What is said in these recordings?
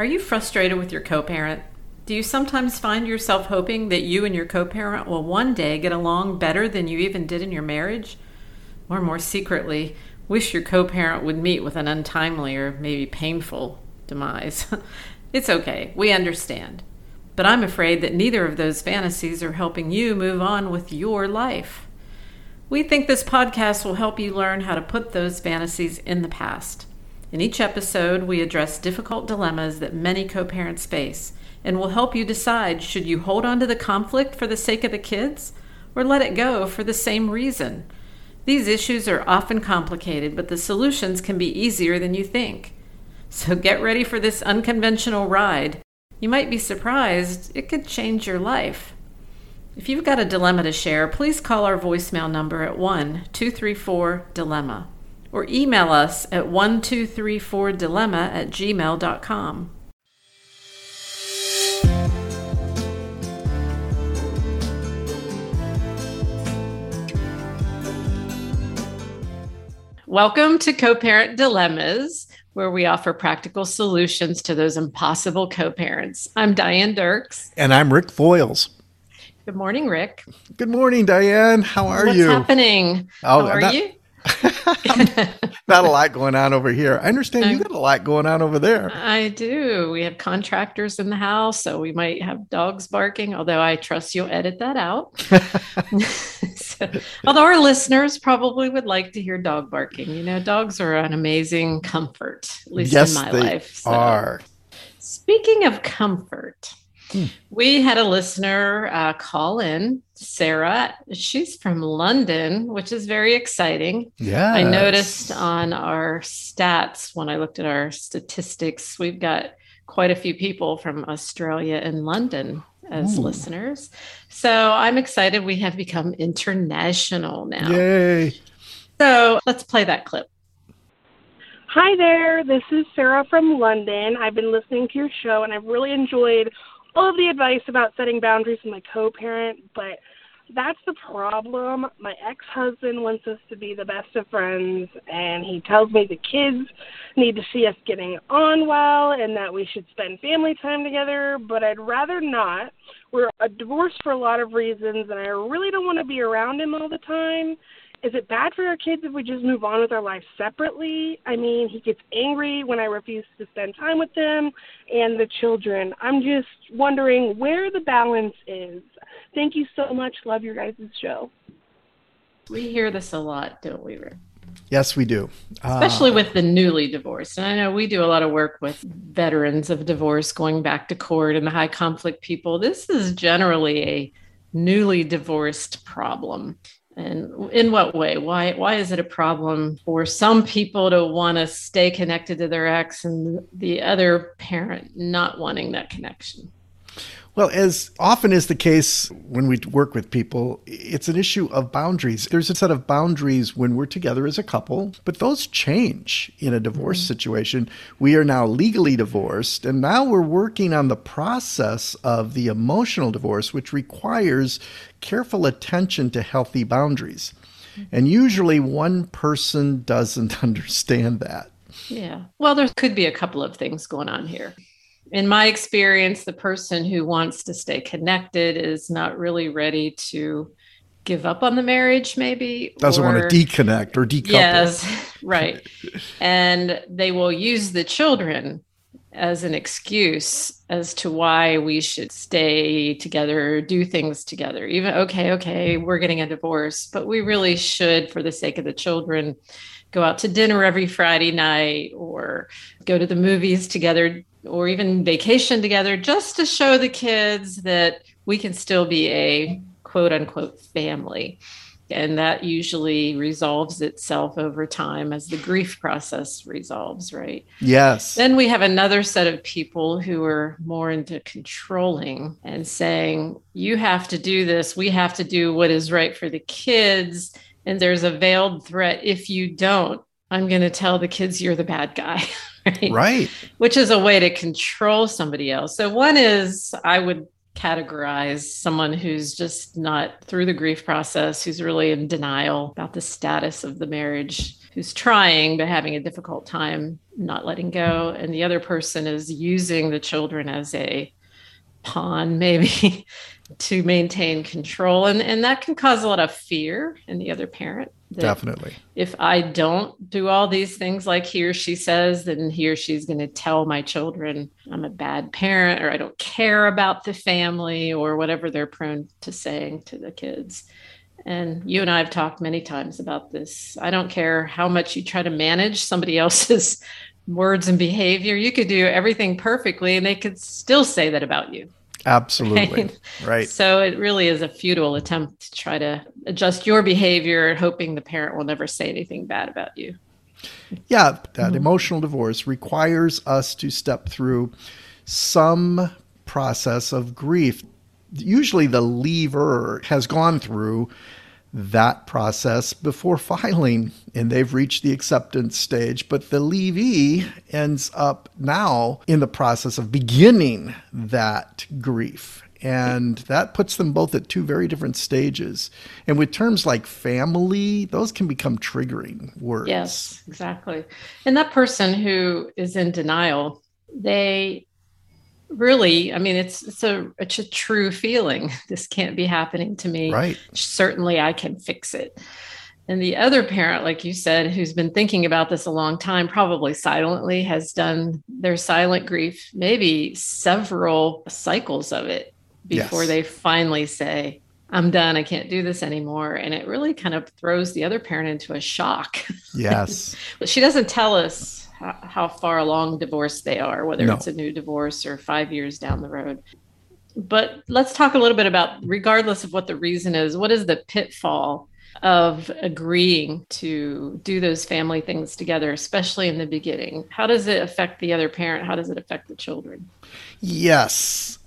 Are you frustrated with your co parent? Do you sometimes find yourself hoping that you and your co parent will one day get along better than you even did in your marriage? Or more secretly, wish your co parent would meet with an untimely or maybe painful demise? it's okay, we understand. But I'm afraid that neither of those fantasies are helping you move on with your life. We think this podcast will help you learn how to put those fantasies in the past. In each episode, we address difficult dilemmas that many co parents face and will help you decide should you hold on to the conflict for the sake of the kids or let it go for the same reason. These issues are often complicated, but the solutions can be easier than you think. So get ready for this unconventional ride. You might be surprised, it could change your life. If you've got a dilemma to share, please call our voicemail number at 1 234 Dilemma or email us at 1234dilemma at gmail.com. Welcome to Co Parent Dilemmas, where we offer practical solutions to those impossible co parents. I'm Diane Dirks. And I'm Rick Foyles. Good morning, Rick. Good morning, Diane. How are What's you? What's happening? Oh, How are not, you? Not a lot going on over here. I understand you got a lot going on over there. I do. We have contractors in the house, so we might have dogs barking, although I trust you'll edit that out. so, although our listeners probably would like to hear dog barking. You know, dogs are an amazing comfort, at least yes, in my life. So. Are. Speaking of comfort, Hmm. We had a listener uh, call in, Sarah. She's from London, which is very exciting. Yeah. I noticed on our stats when I looked at our statistics, we've got quite a few people from Australia and London as Ooh. listeners. So I'm excited. We have become international now. Yay. So let's play that clip. Hi there, this is Sarah from London. I've been listening to your show and I've really enjoyed all of the advice about setting boundaries with my co-parent, but that's the problem. My ex-husband wants us to be the best of friends, and he tells me the kids need to see us getting on well and that we should spend family time together, but I'd rather not. We're divorced for a lot of reasons, and I really don't want to be around him all the time is it bad for our kids if we just move on with our lives separately? I mean, he gets angry when I refuse to spend time with them and the children. I'm just wondering where the balance is. Thank you so much. Love your guys' show. We hear this a lot, don't we, Rick? Yes, we do. Especially uh, with the newly divorced. And I know we do a lot of work with veterans of divorce going back to court and the high conflict people. This is generally a newly divorced problem. And in what way? Why why is it a problem for some people to want to stay connected to their ex and the other parent not wanting that connection? Well, as often is the case when we work with people, it's an issue of boundaries. There's a set of boundaries when we're together as a couple, but those change in a divorce mm-hmm. situation. We are now legally divorced, and now we're working on the process of the emotional divorce, which requires careful attention to healthy boundaries. Mm-hmm. And usually one person doesn't understand that. Yeah. Well, there could be a couple of things going on here in my experience, the person who wants to stay connected is not really ready to give up on the marriage, maybe. Doesn't or, want to deconnect or decouple. Yes, right. and they will use the children as an excuse as to why we should stay together, do things together. Even, okay, okay, we're getting a divorce, but we really should, for the sake of the children, go out to dinner every Friday night or go to the movies together or even vacation together just to show the kids that we can still be a quote unquote family. And that usually resolves itself over time as the grief process resolves, right? Yes. Then we have another set of people who are more into controlling and saying, you have to do this. We have to do what is right for the kids. And there's a veiled threat. If you don't, I'm going to tell the kids you're the bad guy. right? right. Which is a way to control somebody else. So, one is I would categorize someone who's just not through the grief process, who's really in denial about the status of the marriage. who's trying but having a difficult time not letting go and the other person is using the children as a pawn maybe to maintain control and and that can cause a lot of fear in the other parent definitely if i don't do all these things like he or she says then he or she's going to tell my children i'm a bad parent or i don't care about the family or whatever they're prone to saying to the kids and you and I have talked many times about this. I don't care how much you try to manage somebody else's words and behavior. You could do everything perfectly and they could still say that about you. Absolutely. Right? right. So it really is a futile attempt to try to adjust your behavior, hoping the parent will never say anything bad about you. Yeah, that mm-hmm. emotional divorce requires us to step through some process of grief. Usually the leaver has gone through that process before filing and they've reached the acceptance stage. But the leavee ends up now in the process of beginning that grief. And that puts them both at two very different stages. And with terms like family, those can become triggering words. Yes, exactly. And that person who is in denial, they really i mean it's it's a it's a true feeling. This can't be happening to me. Right. Certainly i can fix it. And the other parent like you said who's been thinking about this a long time probably silently has done their silent grief maybe several cycles of it before yes. they finally say i'm done. I can't do this anymore. And it really kind of throws the other parent into a shock. Yes. But she doesn't tell us how, far along divorce they are, whether no. it's a new divorce or five years down the road. But let's talk a little bit about, regardless of what the reason is, what is the pitfall of agreeing to do those family things together, especially in the beginning? How does it affect the other parent? How does it affect the children? Yes.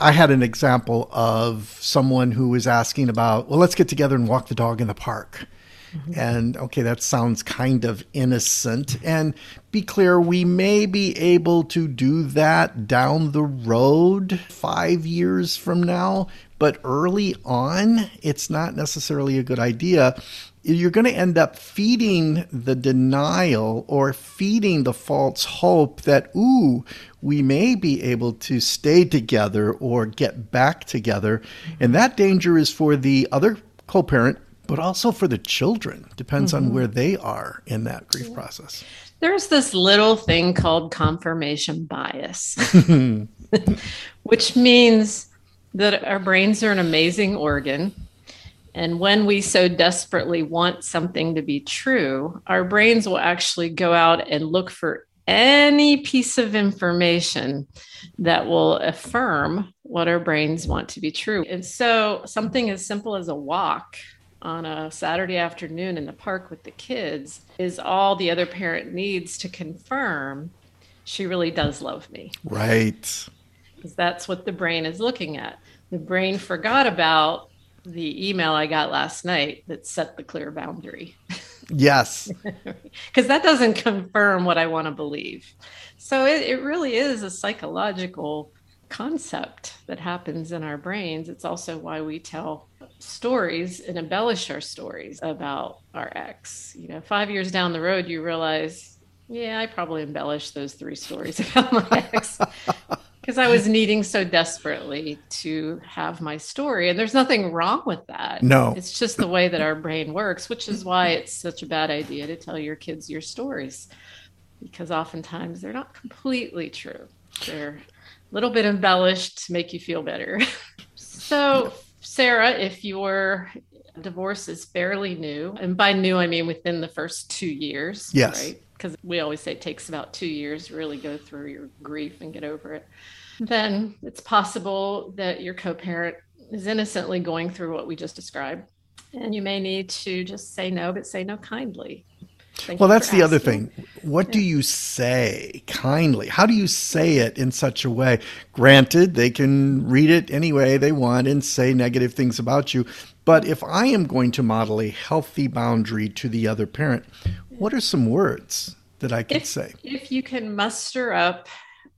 I had an example of someone who was asking about, well, let's get together and walk the dog in the park. Mm-hmm. And okay, that sounds kind of innocent. And be clear, we may be able to do that down the road five years from now, but early on, it's not necessarily a good idea. You're going to end up feeding the denial or feeding the false hope that, ooh, we may be able to stay together or get back together. And that danger is for the other co parent but also for the children. Depends mm-hmm. on where they are in that grief process. There's this little thing called confirmation bias, which means that our brains are an amazing organ. And when we so desperately want something to be true, our brains will actually go out and look for any piece of information that will affirm what our brains want to be true. And so, something as simple as a walk on a Saturday afternoon in the park with the kids is all the other parent needs to confirm she really does love me. Right. Because that's what the brain is looking at. The brain forgot about the email I got last night that set the clear boundary. Yes. Because that doesn't confirm what I want to believe. So it, it really is a psychological concept that happens in our brains. It's also why we tell stories and embellish our stories about our ex. You know, five years down the road, you realize, yeah, I probably embellished those three stories about my ex because I was needing so desperately to have my story. And there's nothing wrong with that. No. It's just the way that our brain works, which is why it's such a bad idea to tell your kids your stories because oftentimes they're not completely true. They're a little bit embellished to make you feel better. so, Sarah, if your divorce is fairly new, and by new, I mean within the first two years, yes. right? Because we always say it takes about two years to really go through your grief and get over it. Then it's possible that your co parent is innocently going through what we just described. And you may need to just say no, but say no kindly. Thank well, that's the other thing. What yeah. do you say kindly? How do you say it in such a way? Granted, they can read it any way they want and say negative things about you. But if I am going to model a healthy boundary to the other parent, what are some words that I can if, say? If you can muster up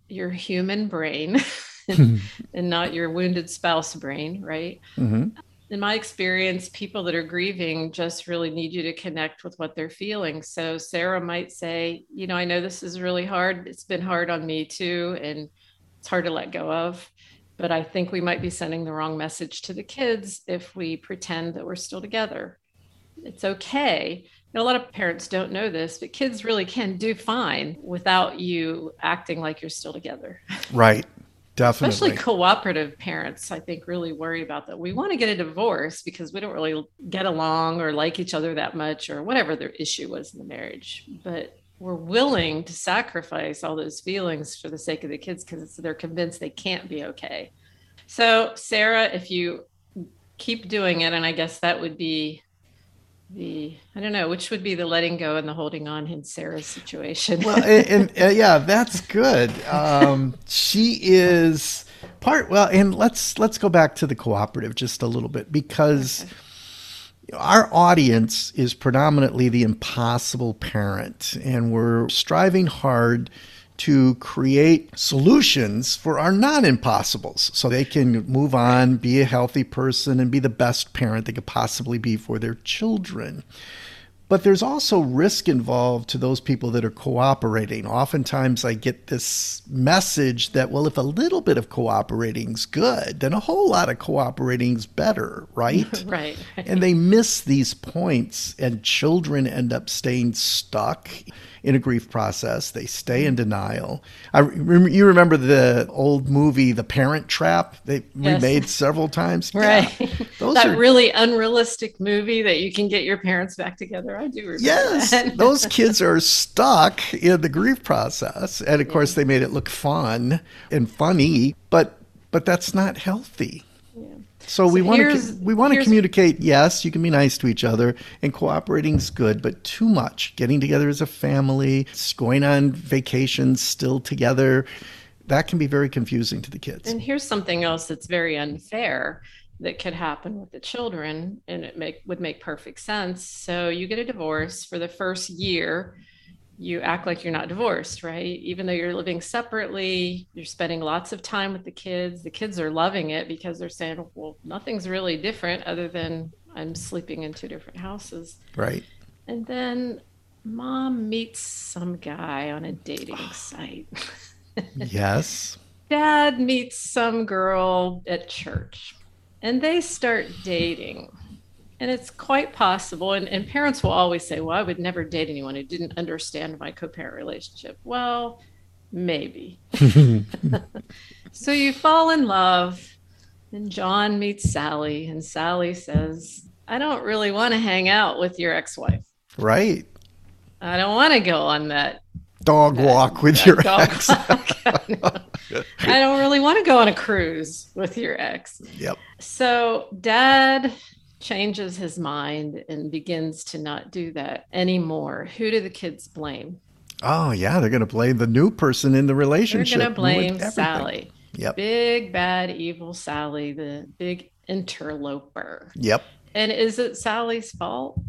your human brain and, and not your wounded spouse brain, right? Mm-hmm in my experience, people that are grieving just really need you to connect with what they're feeling. So Sarah might say, you know, I know this is really hard. It's been hard on me too, and it's hard to let go of. But I think we might be sending the wrong message to the kids if we pretend that we're still together. It's okay. A lot of parents don't know this, but kids really can do fine without you acting like you're still together. Right. Definitely. Especially cooperative parents, I think, really worry about that. We want to get a divorce because we don't really get along or like each other that much or whatever their issue was in the marriage. But we're willing to sacrifice all those feelings for the sake of the kids because they're convinced they can't be okay. So, Sarah, if you keep doing it, and I guess that would be the I don't know which would be the letting go and the holding on in Sarah's situation. well, and, and uh, yeah, that's good. Um, she is part well, and let's let's go back to the cooperative just a little bit because. Okay. Our audience is predominantly the impossible parent, and we're striving hard to create solutions for our non impossibles so they can move on, be a healthy person, and be the best parent they could possibly be for their children. But there's also risk involved to those people that are cooperating. Oftentimes, I get this message that, well, if a little bit of cooperating's good, then a whole lot of cooperating's better, right? right. And they miss these points, and children end up staying stuck in a grief process. They stay in mm. denial. I you remember the old movie The Parent Trap? They yes. remade several times. Right. Yeah, those that are, really unrealistic movie that you can get your parents back together. I do remember. Yes, those kids are stuck in the grief process, and of course they made it look fun and funny, but but that's not healthy. So, so we want to we want to communicate. Yes, you can be nice to each other, and cooperating is good, but too much. Getting together as a family, going on vacations still together, that can be very confusing to the kids. And here's something else that's very unfair that could happen with the children, and it make would make perfect sense. So you get a divorce for the first year you act like you're not divorced, right? Even though you're living separately, you're spending lots of time with the kids. The kids are loving it because they're saying, well, nothing's really different other than I'm sleeping in two different houses. Right. And then mom meets some guy on a dating site. yes. Dad meets some girl at church and they start dating and it's quite possible. And, and parents will always say, well, I would never date anyone who didn't understand my co parent relationship. Well, maybe. so you fall in love, and John meets Sally, and Sally says, I don't really want to hang out with your ex wife. Right. I don't want to go on that dog that, walk with that your ex. I don't really want to go on a cruise with your ex. Yep. So dad changes his mind and begins to not do that anymore, who do the kids blame? Oh, yeah, they're going to blame the new person in the relationship. They're going to blame Sally. Yep. Big, bad, evil Sally, the big interloper. Yep. And is it Sally's fault?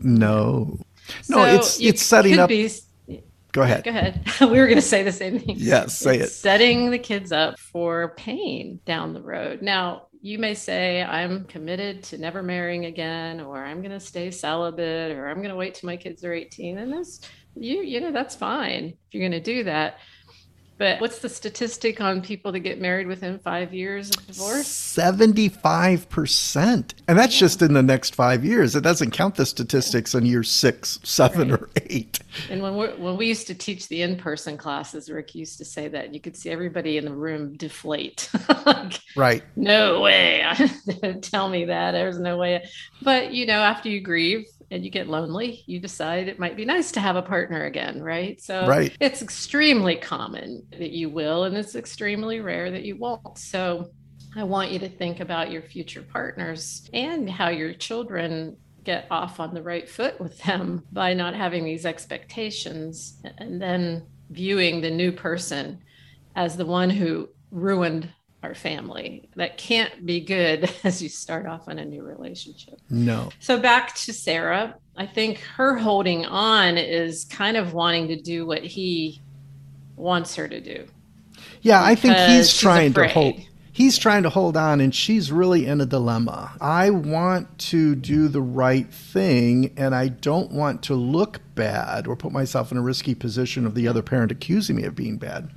No. No, it's it's setting up. Be, go ahead. Go ahead. we were going to say the same thing. Yes, say it's it. Setting the kids up for pain down the road. Now, you may say, I'm committed to never marrying again, or I'm going to stay celibate, or I'm going to wait till my kids are 18. And that's, you, you know, that's fine if you're going to do that. But what's the statistic on people that get married within five years of divorce? 75%. And that's yeah. just in the next five years. It doesn't count the statistics in year six, seven, right. or eight. And when, we when we used to teach the in person classes, Rick used to say that you could see everybody in the room deflate. like, right. No way. Tell me that. There's no way. But, you know, after you grieve, and you get lonely, you decide it might be nice to have a partner again, right? So right. it's extremely common that you will, and it's extremely rare that you won't. So I want you to think about your future partners and how your children get off on the right foot with them by not having these expectations and then viewing the new person as the one who ruined our family. That can't be good as you start off in a new relationship. No. So back to Sarah, I think her holding on is kind of wanting to do what he wants her to do. Yeah, I think he's trying afraid. to hold he's trying to hold on and she's really in a dilemma. I want to do the right thing and I don't want to look bad or put myself in a risky position of the other parent accusing me of being bad.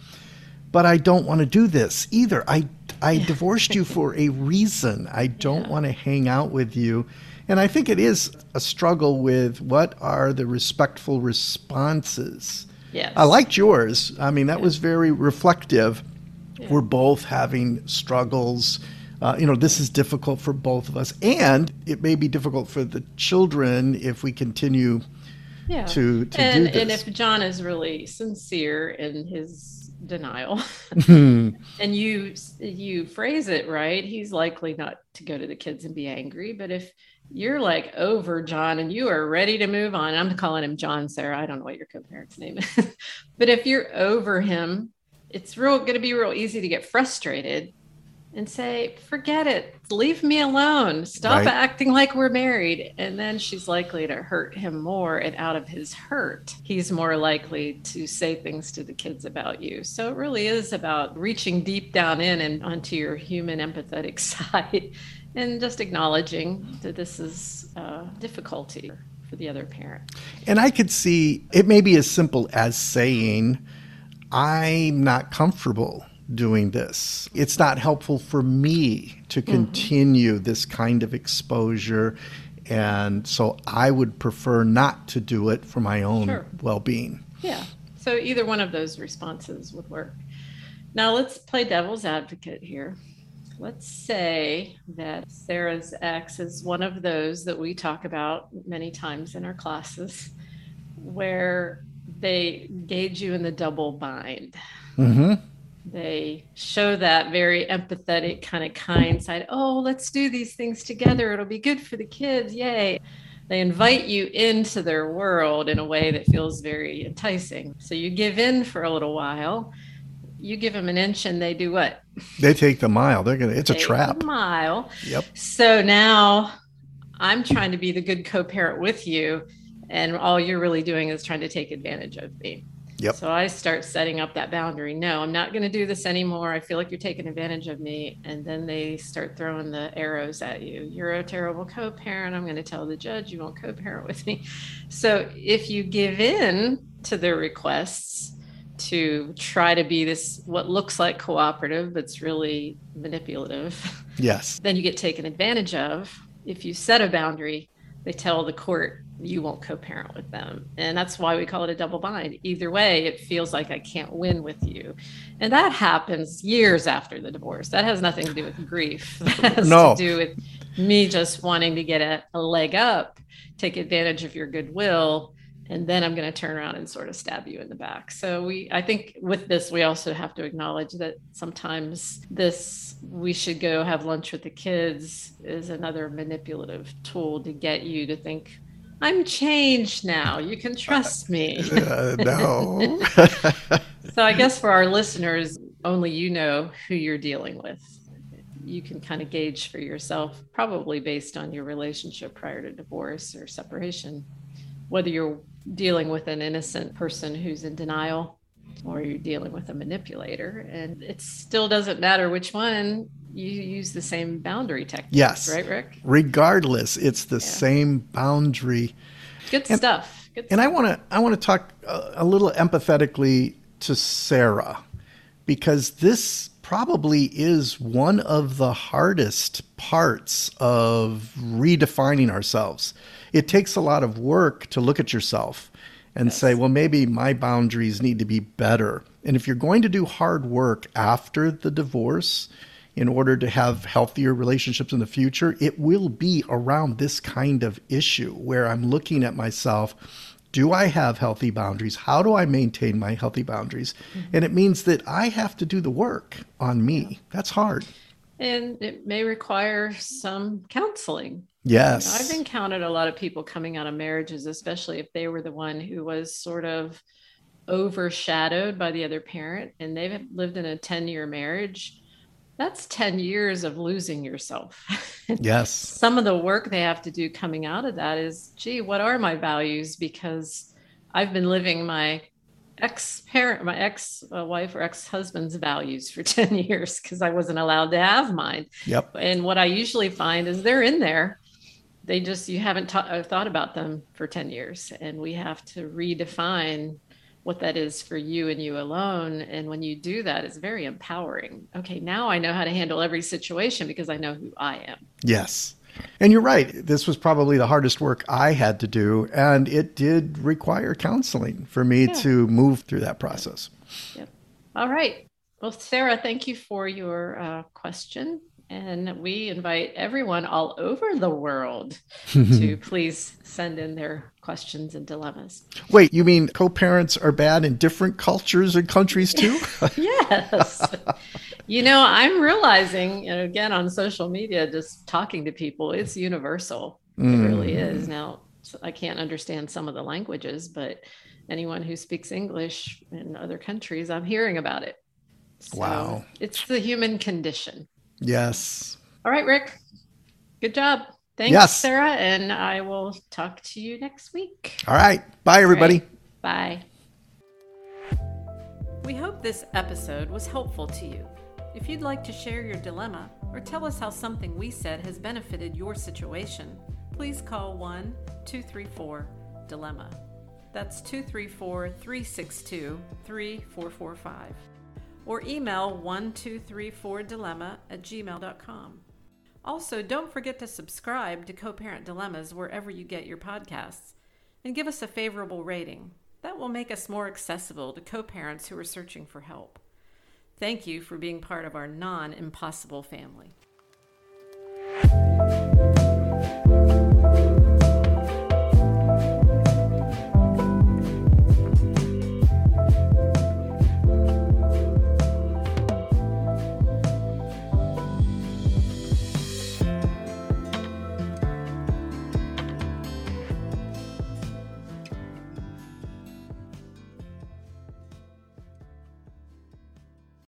But I don't want to do this either. I I divorced you for a reason. I don't yeah. want to hang out with you. And I think it is a struggle with what are the respectful responses. Yes. I liked yours. I mean, that yeah. was very reflective yeah. We're both having struggles. Uh, you know, this is difficult for both of us, and it may be difficult for the children if we continue yeah. to, to and, do this. And if John is really sincere in his denial, hmm. and you you phrase it right, he's likely not to go to the kids and be angry. But if you're like over John and you are ready to move on, I'm calling him John, Sarah. I don't know what your co-parent's name is, but if you're over him it's real going to be real easy to get frustrated and say, forget it, leave me alone, stop right. acting like we're married. And then she's likely to hurt him more. And out of his hurt, he's more likely to say things to the kids about you. So it really is about reaching deep down in and onto your human empathetic side and just acknowledging that this is a difficulty for the other parent. And I could see it may be as simple as saying, I'm not comfortable doing this. It's not helpful for me to mm-hmm. continue mm-hmm. this kind of exposure. And so I would prefer not to do it for my own sure. well being. Yeah. So either one of those responses would work. Now let's play devil's advocate here. Let's say that Sarah's ex is one of those that we talk about many times in our classes where they gauge you in the double bind. Mm-hmm. They show that very empathetic, kind of kind side. Oh, let's do these things together. It'll be good for the kids. Yay. They invite you into their world in a way that feels very enticing. So you give in for a little while. You give them an inch and they do what? They take the mile. They're to, it's a trap. mile. Yep. So now I'm trying to be the good co parent with you and all you're really doing is trying to take advantage of me. Yep. So I start setting up that boundary. No, I'm not going to do this anymore. I feel like you're taking advantage of me. And then they start throwing the arrows at you. You're a terrible co parent. I'm going to tell the judge you won't co parent with me. So if you give in to their requests to try to be this, what looks like cooperative, but it's really manipulative. Yes. Then you get taken advantage of. If you set a boundary, they tell the court you won't co-parent with them. And that's why we call it a double bind. Either way it feels like i can't win with you. And that happens years after the divorce. That has nothing to do with grief. That has no. to do with me just wanting to get a, a leg up take advantage of your goodwill and then i'm going to turn around and sort of stab you in the back. So we i think with this we also have to acknowledge that sometimes this we should go have lunch with the kids is another manipulative tool to get you to think I'm changed now. You can trust me. Uh, no. so I guess for our listeners, only you know who you're dealing with. You can kind of gauge for yourself, probably based on your relationship prior to divorce or separation, whether you're dealing with an innocent person who's in denial or you're dealing with a manipulator. And it still doesn't matter which one, you use the same boundary techniques. Yes. Right, Rick? Regardless, it's the yeah. same boundary. Good and, stuff. Good and stuff. I want to I want to talk a, a little empathetically to Sarah because this probably is one of the hardest parts of redefining ourselves. It takes a lot of work to look at yourself and yes. say, well, maybe my boundaries need to be better. And if you're going to do hard work after the divorce, in order to have healthier relationships in the future, it will be around this kind of issue where I'm looking at myself. Do I have healthy boundaries? How do I maintain my healthy boundaries? Mm-hmm. And it means that I have to do the work on me. That's hard. And it may require some counseling Yes. You know, I've encountered a lot of people coming out of marriages, especially if they were the one who was sort of overshadowed by the other parent and they've lived in a 10 year marriage. That's 10 years of losing yourself. Yes. Some of the work they have to do coming out of that is, gee, what are my values? Because I've been living my ex parent, my ex wife or ex husband's values for 10 years because I wasn't allowed to have mine. Yep. And what I usually find is they're in there. They just, you haven't ta- uh, thought about them for 10 years. And we have to redefine what that is for you and you alone. And when you do that, it's very empowering. Okay, now I know how to handle every situation because I know who I am. Yes. And you're right. This was probably the hardest work I had to do. And it did require counseling for me yeah. to move through that process. Yep. All right. Well, Sarah, thank you for your uh, question. And we invite everyone all over the world to please send in their questions and dilemmas. Wait, you mean co parents are bad in different cultures and countries too? yes. you know, I'm realizing, you know, again on social media, just talking to people, it's universal. Mm. It really is. Now, I can't understand some of the languages, but anyone who speaks English in other countries, I'm hearing about it. So wow. It's the human condition. Yes. All right, Rick. Good job. Thanks, yes. Sarah. And I will talk to you next week. All right. Bye, everybody. Right. Bye. We hope this episode was helpful to you. If you'd like to share your dilemma or tell us how something we said has benefited your situation, please call 1 234 Dilemma. That's 234 362 3445 or email 1234dilemma at gmail.com. Also, don't forget to subscribe to Co Parent Dilemmas wherever you get your podcasts and give us a favorable rating. That will make us more accessible to co parents who are searching for help. Thank you for being part of our non impossible family.